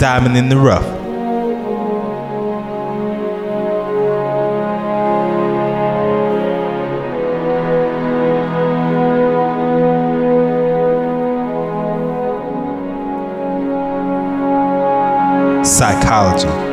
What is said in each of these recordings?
diamond in the rough. Psychology.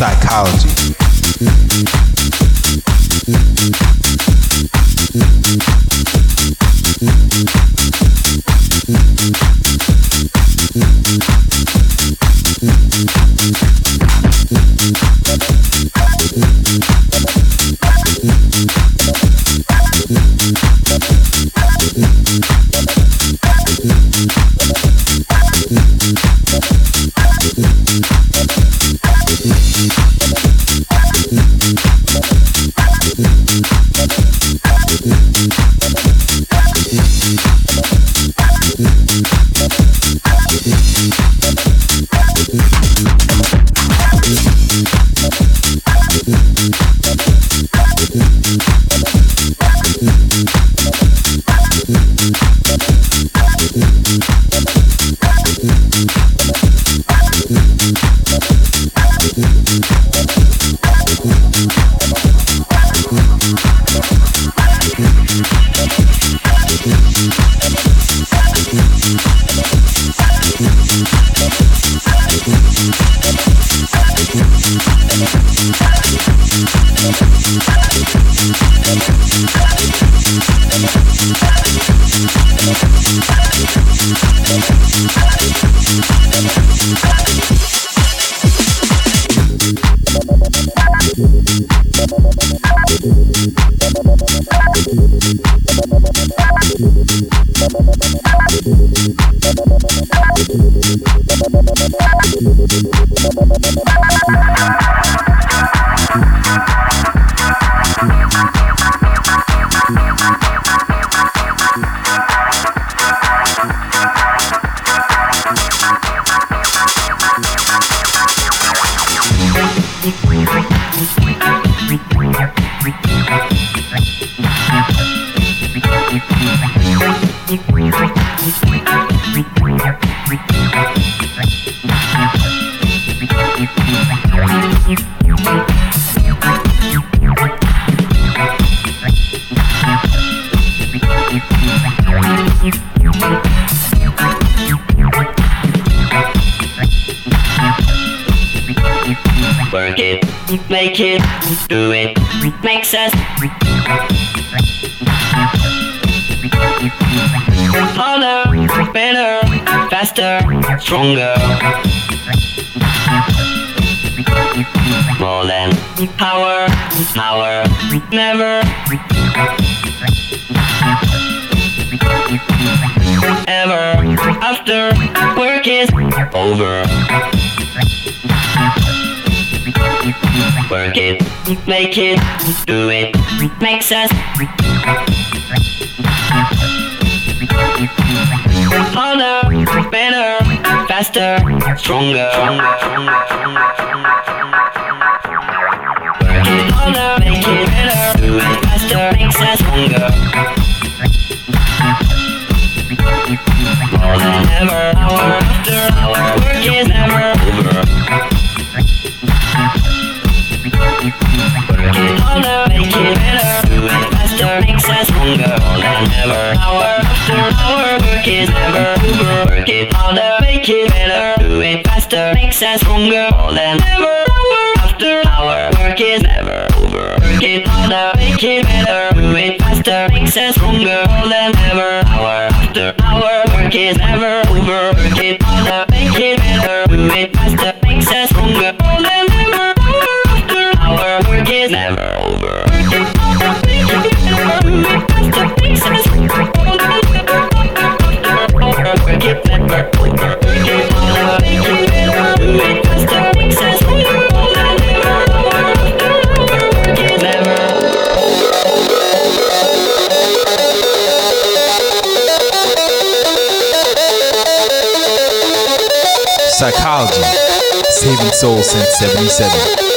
Psychology. Stronger. More than power, power, never. Ever after work is over. Work it, make it, do it, makes us harder, faster, stronger, stronger, stronger, stronger, stronger, Work it harder, make it better, do it faster, makes us stronger. More than ever, hour after hour, work is never over. Work it harder, make it better, do it faster, makes us stronger. More than ever, hour after hour, work is never over. Work it harder make it better. Do it faster, makes us stronger than ever. After our work is never over. Work it harder, make it better. Do it faster, makes us stronger than ever. Hour after hour, work is never over. Work it harder, Psychology, saving souls since 77.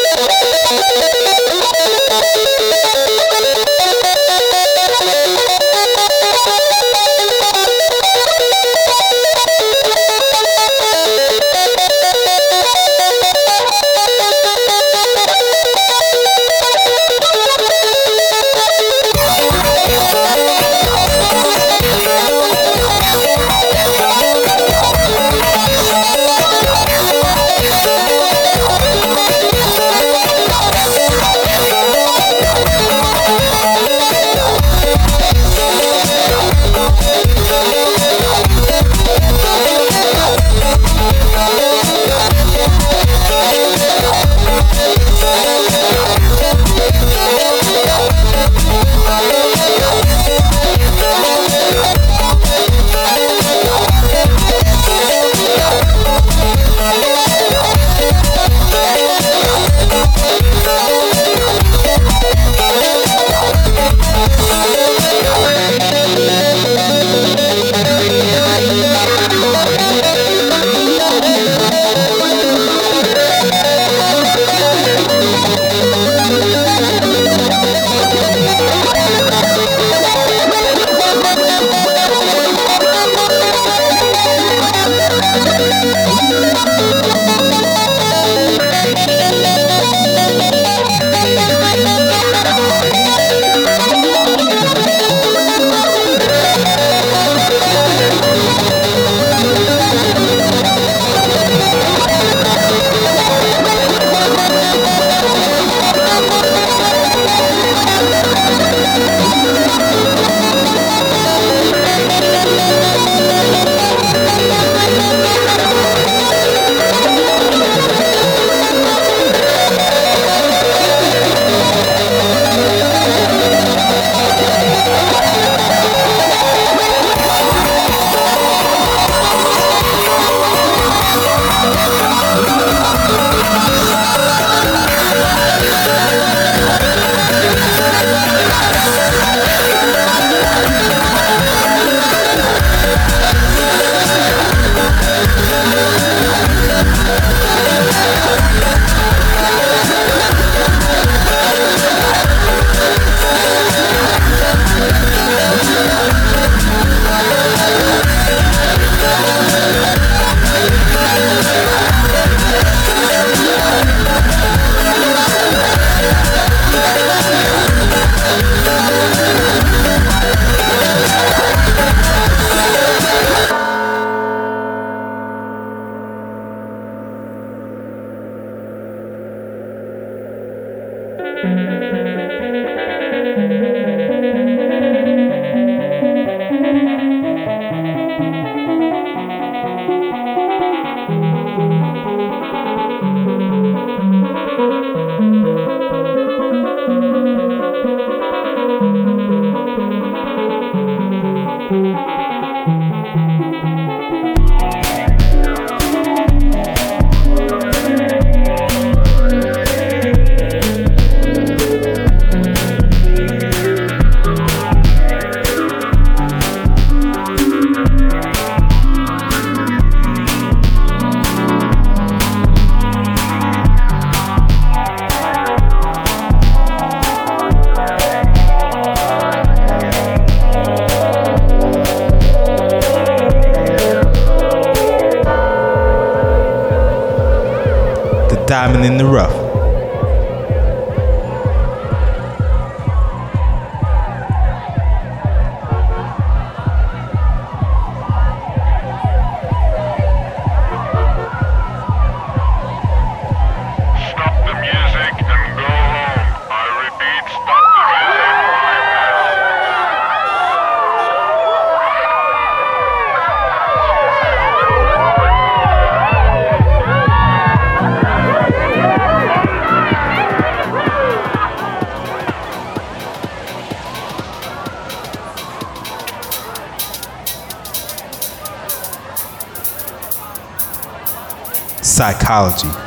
Psychology.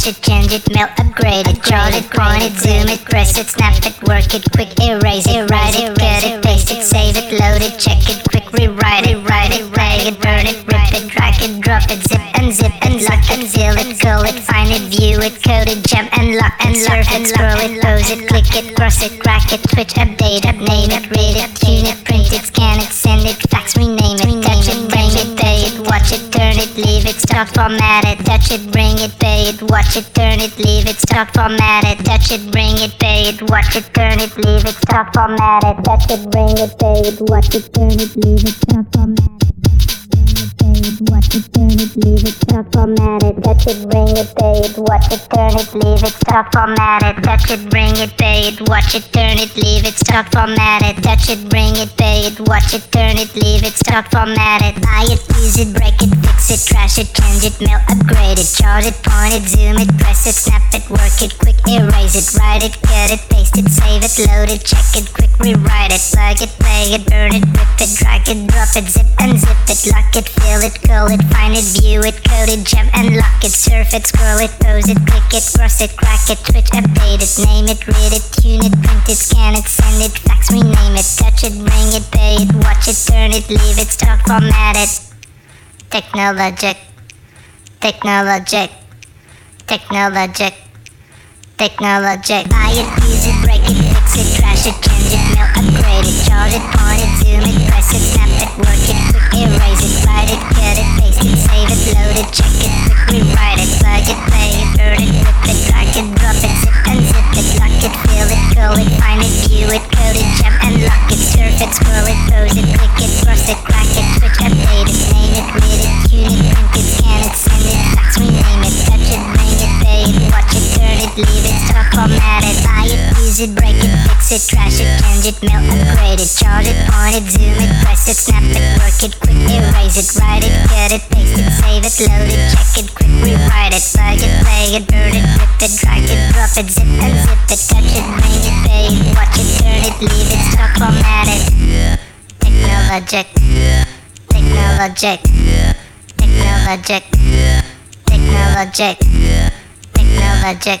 Fix it, change it, melt, upgrade it, chart it, point it, zoom it, press it, snap it, work it, quick erase it, write it, cut it, paste it, save it, load it, check it, quick rewrite it, write it, play it, burn it, rip it, drag it, drop it, zip and zip and lock and seal it, call it, find it, view it, code it, jump and lock and surf it, scroll it, pose it, click it, cross it, crack it, switch, update it, it, format it, touch it, bring it, pay it, watch it, turn it, leave it, stop, format it, touch it, bring it, pay it, watch it, turn it, leave it, stop, format it. touch it, bring it, pay it, Watch it, turn it, leave it, stop, format it, touch it, bring it, pay it, watch it, turn it, leave it, stop, format it, touch it, bring it, pay it, watch it, turn it, leave it, stop, format it, touch it, bring it, pay it, watch it, turn it, leave it, stop, format it, buy it, use it, break it, fix it, trash it, change it, melt, upgrade it, chart it, point it, zoom it, press it, snap it, work it, quick erase it, write it, cut it, paste it, save it, load it, check it, quick rewrite it, plug it, play it, burn it, rip it, drag it, drop it, zip unzip it, lock it, fill it, call it, find it, view it, code it, jump and lock it, surf it, scroll it, pose it, click it, cross it, crack it, switch, update it, name it, read it, tune it, print it, scan it, send it, fax, rename it, touch it, bring it, pay it, watch it, turn it, leave it, stop, format it. Technologic, technologic, technologic, technologic. Buy it, use it, break it, fix it, trash melt, upgrade it, chart it, point it, zoom it, press it, snap it, work it, erase it, write it, cut it, paste it, save it, load it, check it, quick rewrite it, plug it, play it, burn it, rip it, drag it, drop it, zip unzip it, lock it, fill it, call it, find it, view it, code it, jump and lock it, surf it, scroll it, pose it, click it, cross it, crack it, switch, update it, name it, read it, tune it, print it, scan it, fax, rename it, touch it, leave it, stop, format it, buy it, use it, break it, fix it, trash it, change it, melt, upgrade it, charge it, point it, zoom it, press it, snap it, work it, quick erase it, write it, cut it, paste it, save it, load it, check it, quick rewrite it, plug it, play it, burn it, rip it, drag it, drop it, zip unzip it, touch it, bring it, pay it, watch it, turn it, leave it, stop, format it. Technologic, technologic, technologic, technologic, technologic,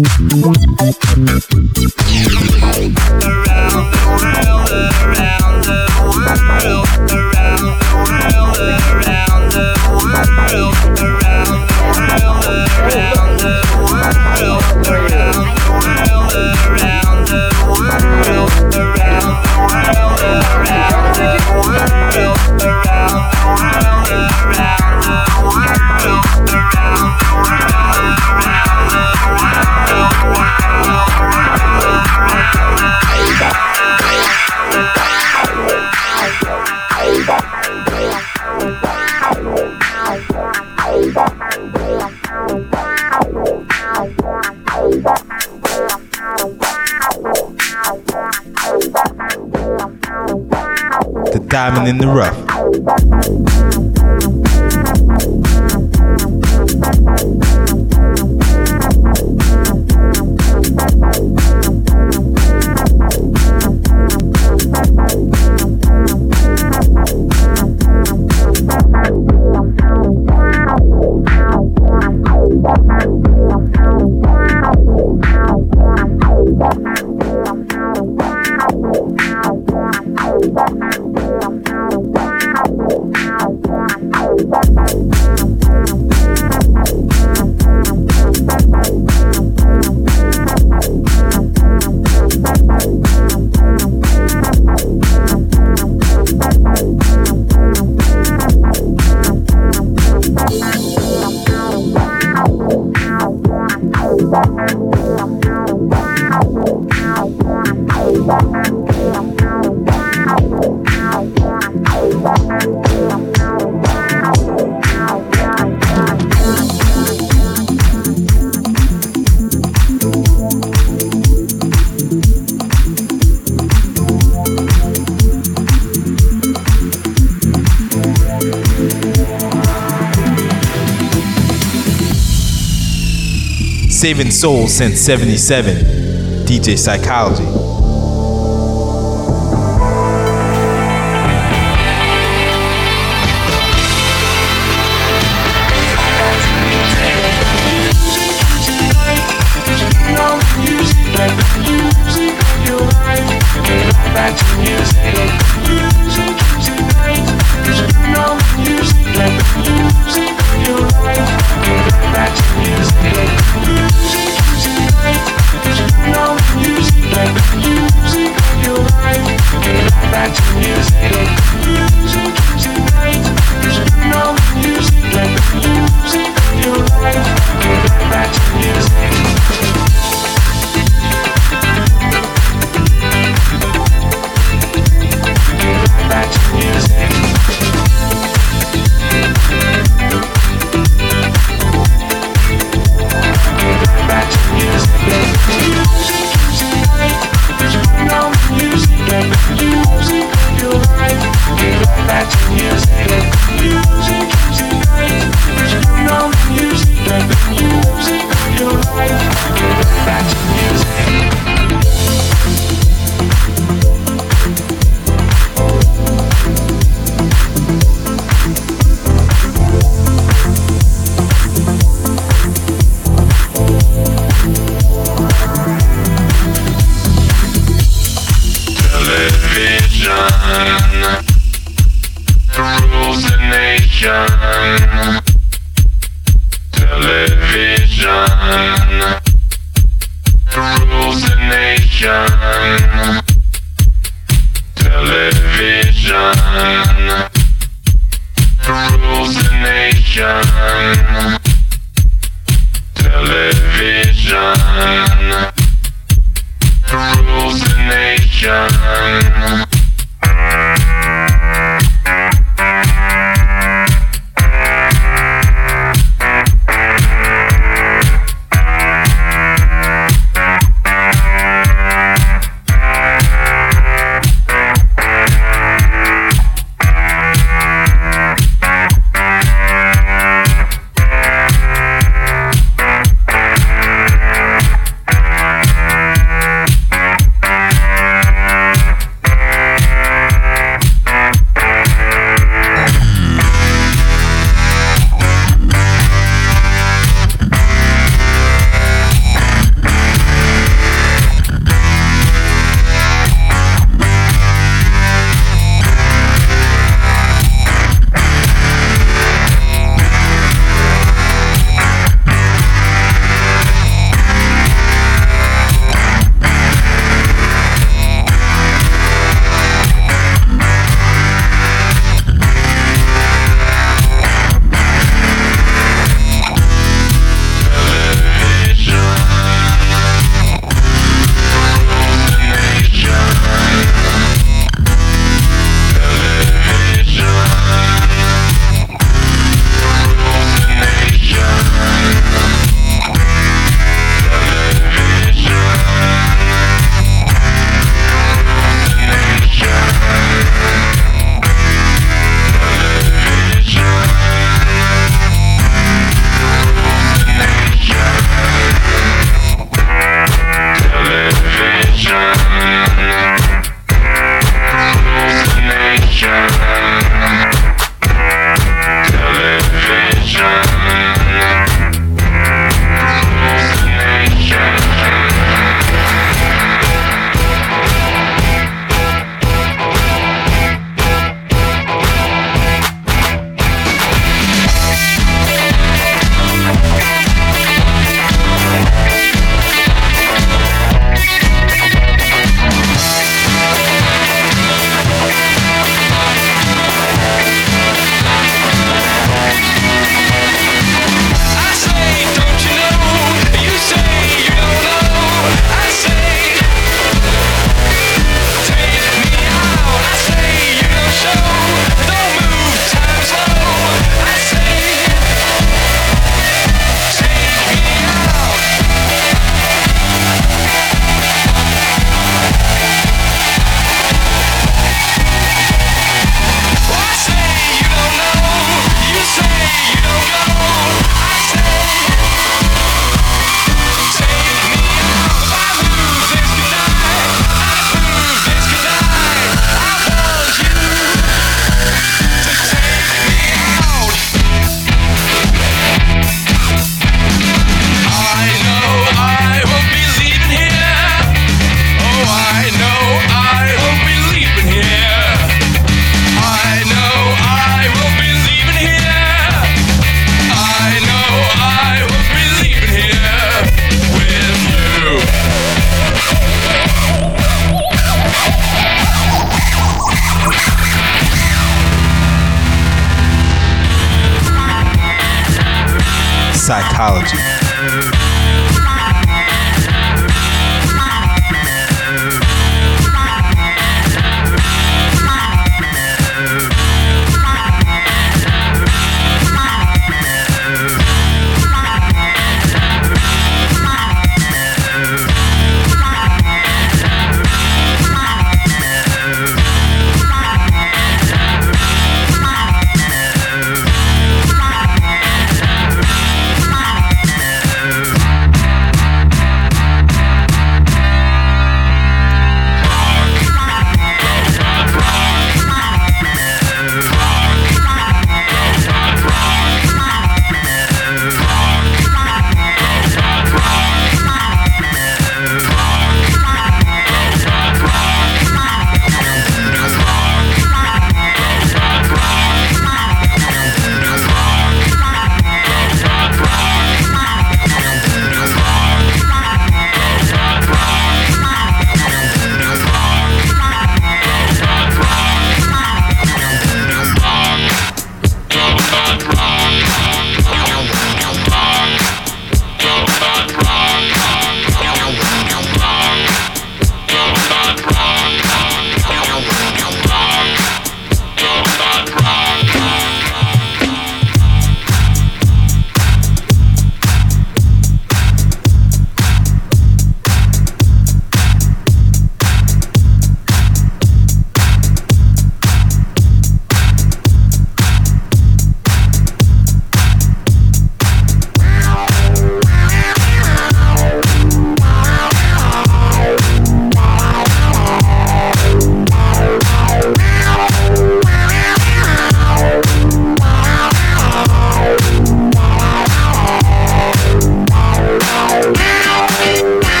The diamond in the rough. Saving souls since 77. DJ Psychology.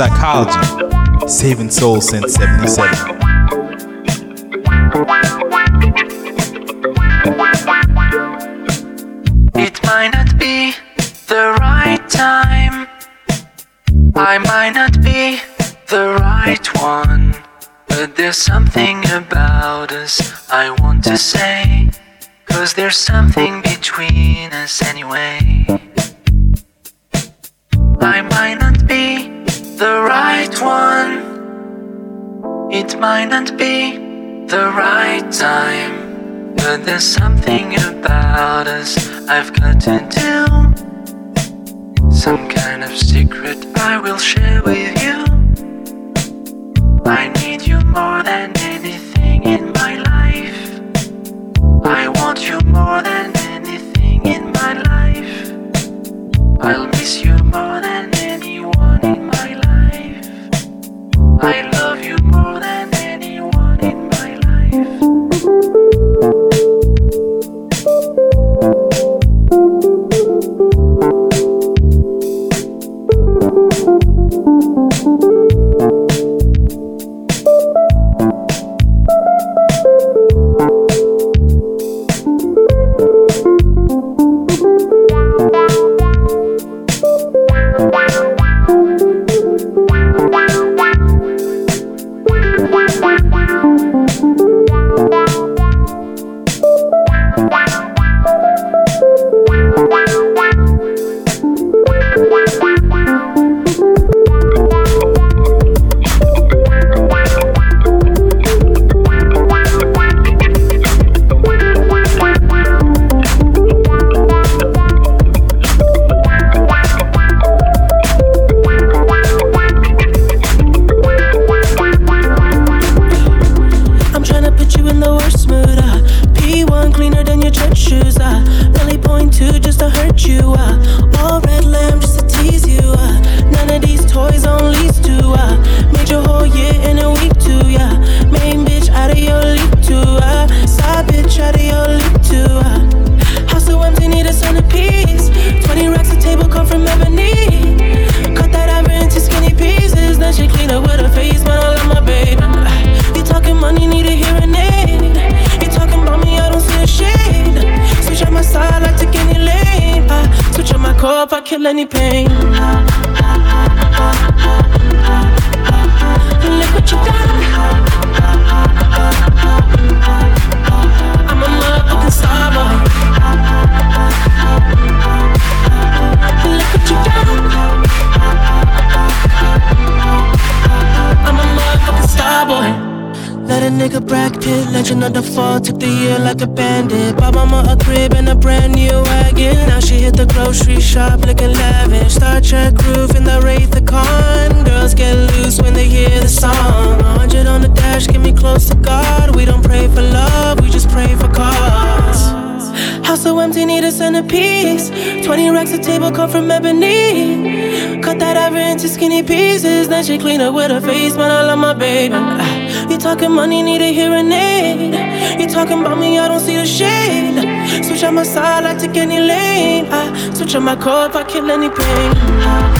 Psychology, Saving Souls Since 77. It might not be the right time. I might not be the right one. But there's something about us I want to say. Cause there's something between us anyway. one. It might not be the right time, but there's something about us I've got to do. Some kind of secret I will share with you. I need you more than anything in my life. I want you more than anything in my life. I'll miss you more than anyone. I love you more than she clean up with her face, man. I love my baby. Ah, You talking money, need a hearing aid. You talking about me, I don't see the shade. Switch on my side, I take any lane. I switch on my code if I kill any pain.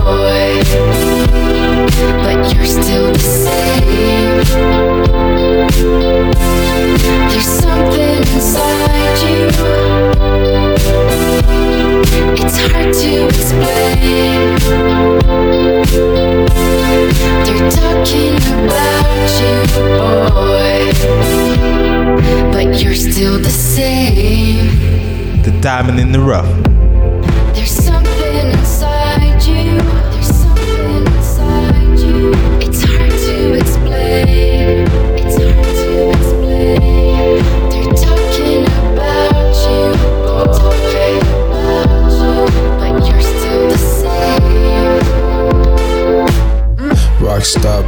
boy. But you're still the same. There's something inside you. It's hard to explain. They're talking about you, boy. But you're still the same. The diamond in the rough.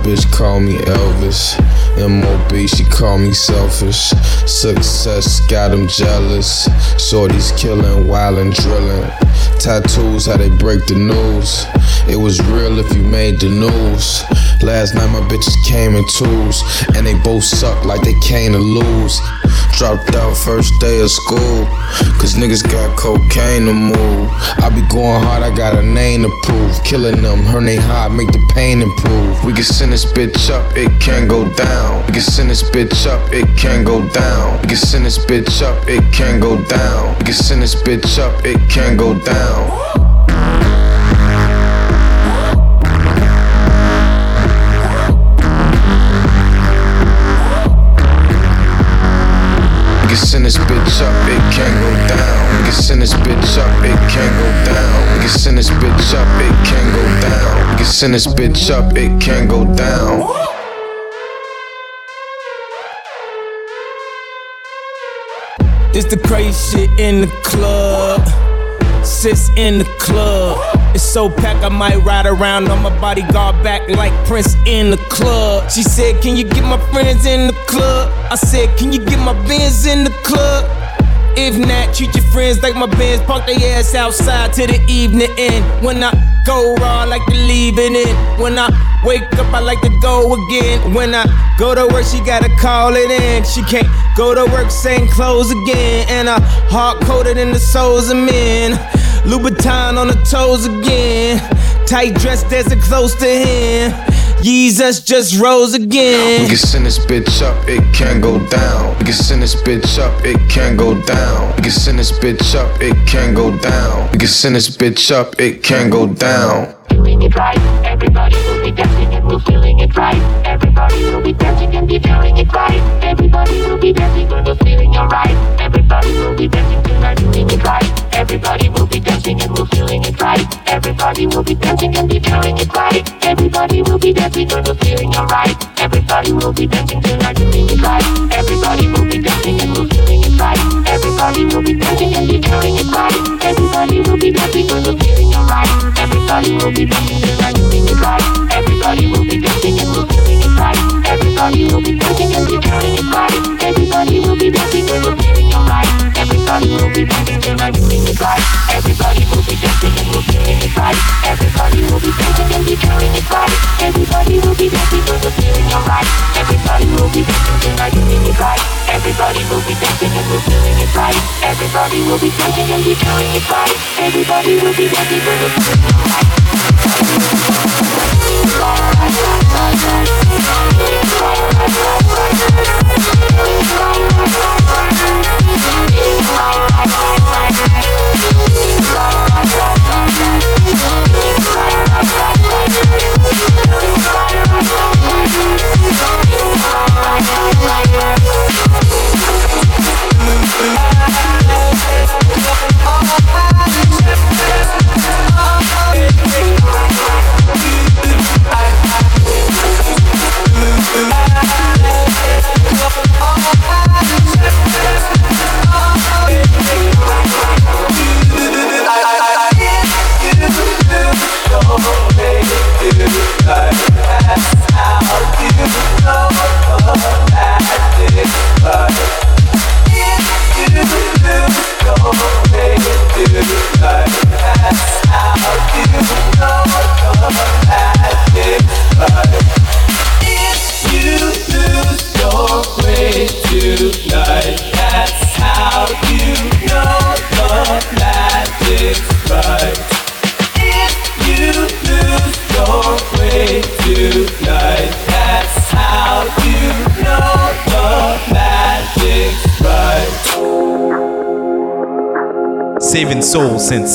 Bitch call me Elvis. MOB, she call me selfish. Success got them jealous. Shorties killing, wildin' drilling. Tattoos, how they break the news. It was real if you made the news. Last night my bitches came in twos, and they both suck like they came to lose. Dropped out first day of school, cause niggas got cocaine to move. I be going hard, I got a name to prove. Killing them, her name high, make the pain improve. We can send this bitch up, it can't go down. We can send this bitch up, it can't go down. We can send this bitch up, it can't go down. We can send this bitch up, it can't go down. This bitch up, it can't go down. We can send this bitch up, it can't go down. We can send this bitch up, it can't go down. We can send this bitch up, it can't go down. This the crazy shit in the club. Sis in the club. It's so packed, I might ride around on my bodyguard back like Prince in the club. She said, Can you get my friends in the club? I said, Can you get my Benz in the club? If not, treat your friends like my bands. Park their ass outside till the evening end. When I go raw, I like to leave it in. When I wake up, I like to go again. When I go to work, she gotta call it in. She can't go to work, same clothes again. And I hard coated in the souls of men. Louboutin on the toes again. Tight dress, dancing close to him. Jesus just rose again. We can send this bitch up, it can't go down. We can send this bitch up, it can't go down. We can send this bitch up, it can go down. We can send this bitch up, it can go down. Doing it right, everybody will be dancing and we're feeling it right. Everybody will be dancing and be feeling it right. Everybody will be dancing and we're feeling alright. Everybody will be dancing tonight, doing it right. Everybody will be dancing and we're feeling it right. Everybody will be dancing and be feeling it right. Everybody will be dancing and we're feeling alright. Everybody will be dancing tonight, doing it right. Everybody will be dancing and we're feeling it right. Everybody will be dancing and be feeling it right. Everybody will be dancing and we're feeling alright. Everybody will be dancing tonight, doing it right. Everybody will be dancing and we're feeling it right. Everybody will be dancing and be feeling it right. Everybody will be dancing and we're feeling alright. Everybody will be dancing tonight, doing it right. Everybody will be dancing and we're feeling it right. Everybody will be dancing and be feeling it right. Everybody will be dancing and we're feeling alright. Everybody will be dancing tonight, doing it right. Everybody will be dancing and we're feeling it right. Everybody will be dancing and be feeling it right. Everybody will be dancing and we're feeling it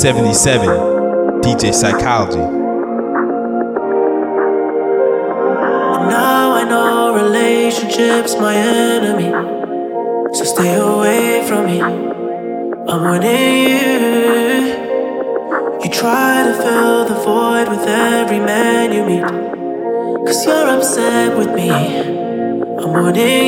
77. DJ Psychology. Now I know relationships my enemy. So stay away from me. I'm warning you. You try to fill the void with every man you meet. Cause you're upset with me. I'm warning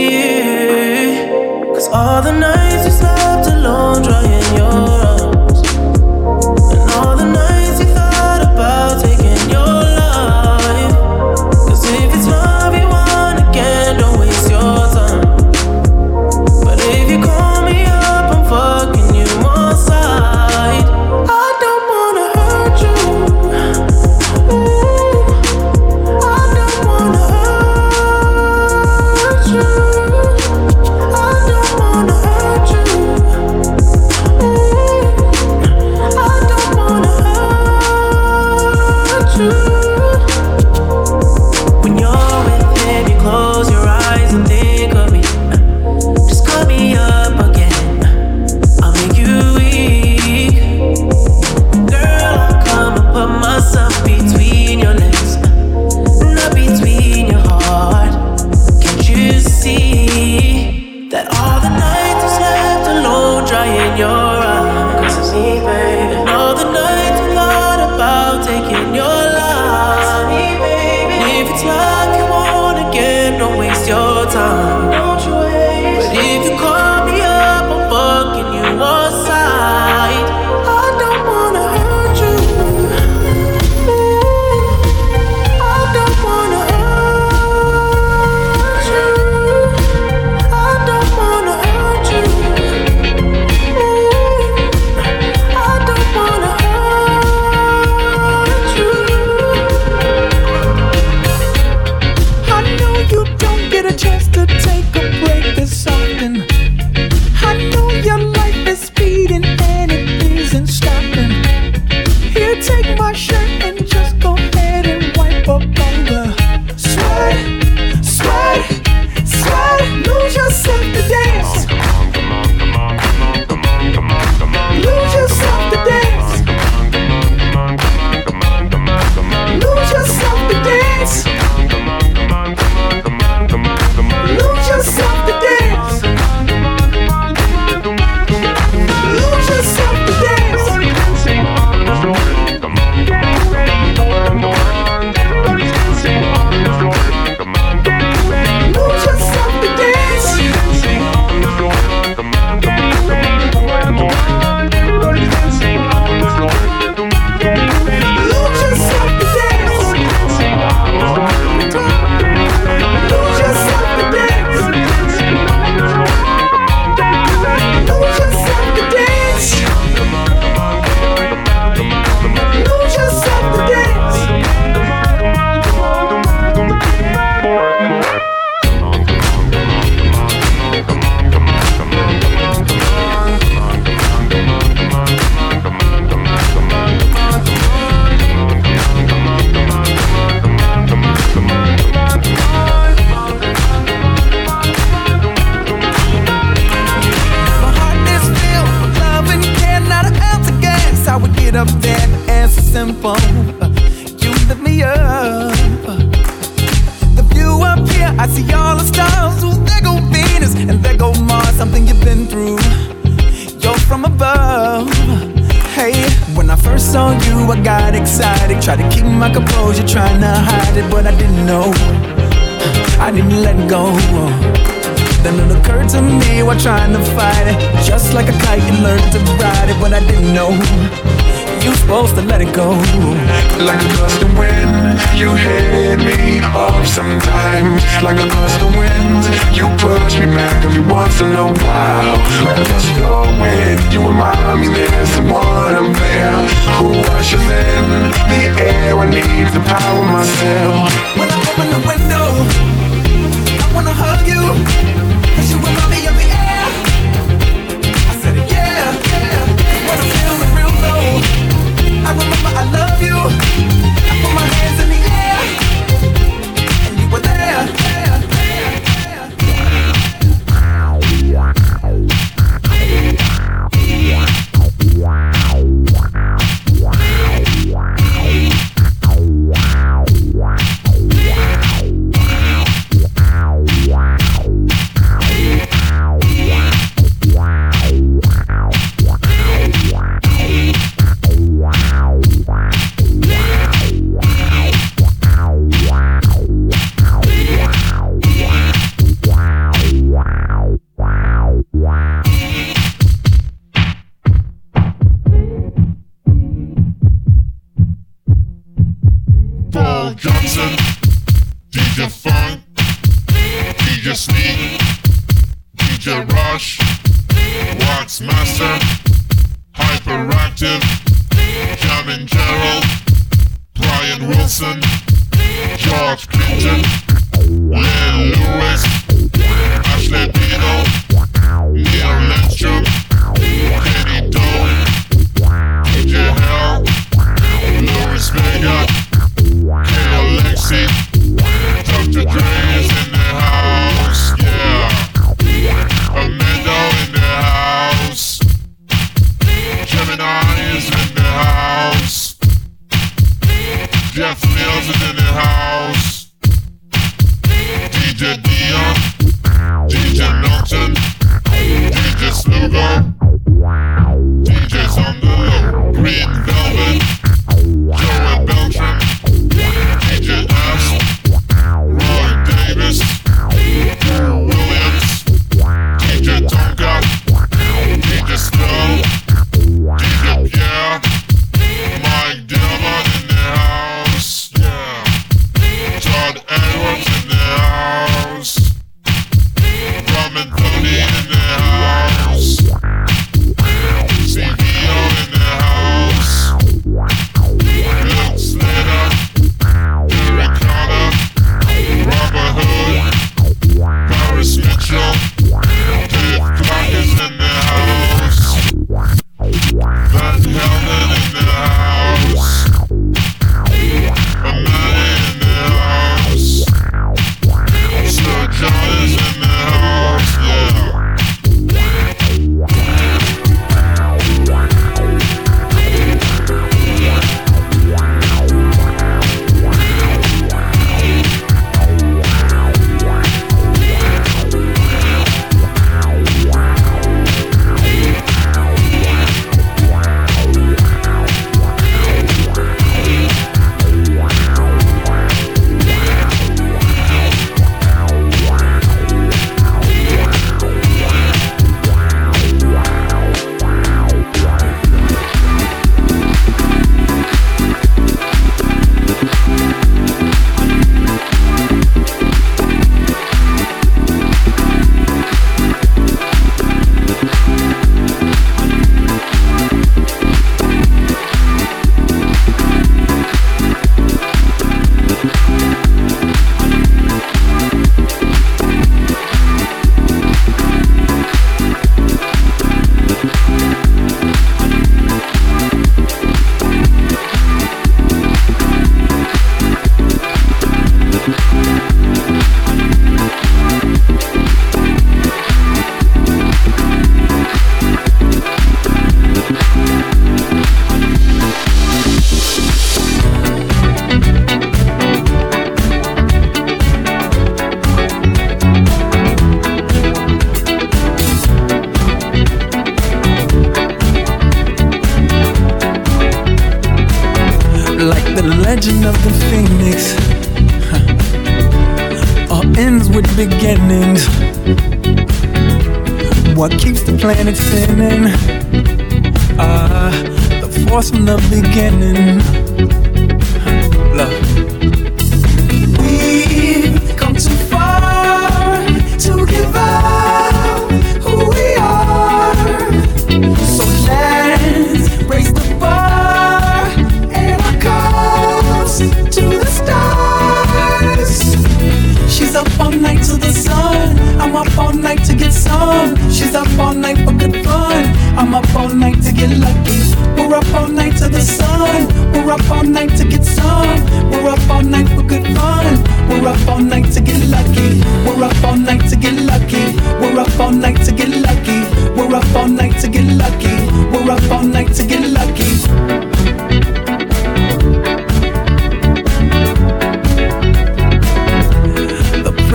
Michael Johnson, DJ Funk, DJ Sneak, DJ Rush, Wax Master, Hyperactive, Jammin' Gerald, Brian Wilson, George Clinton, Lynn Lewis.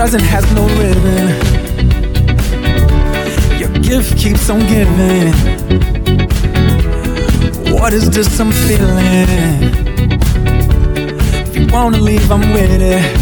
Present has no ribbon. Your gift keeps on giving. What is this I'm feeling? If you wanna leave, I'm with it.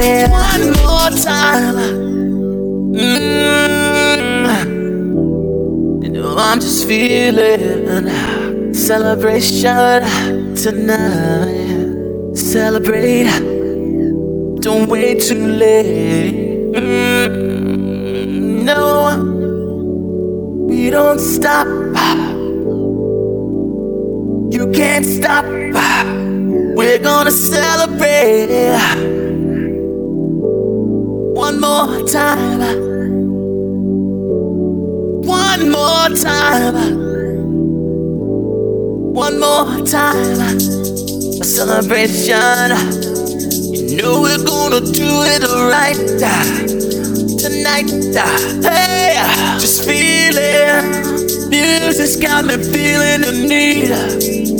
One more time. Mm. You know I'm just feeling celebration tonight. Celebrate. Don't wait too late. Mm, no, we don't stop. You can't stop. We're gonna celebrate one more time. One more time. One more time. A celebration. You know we're gonna do it right tonight. Hey, just feel it. Music's got me feeling the need. Need.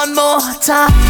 One more time.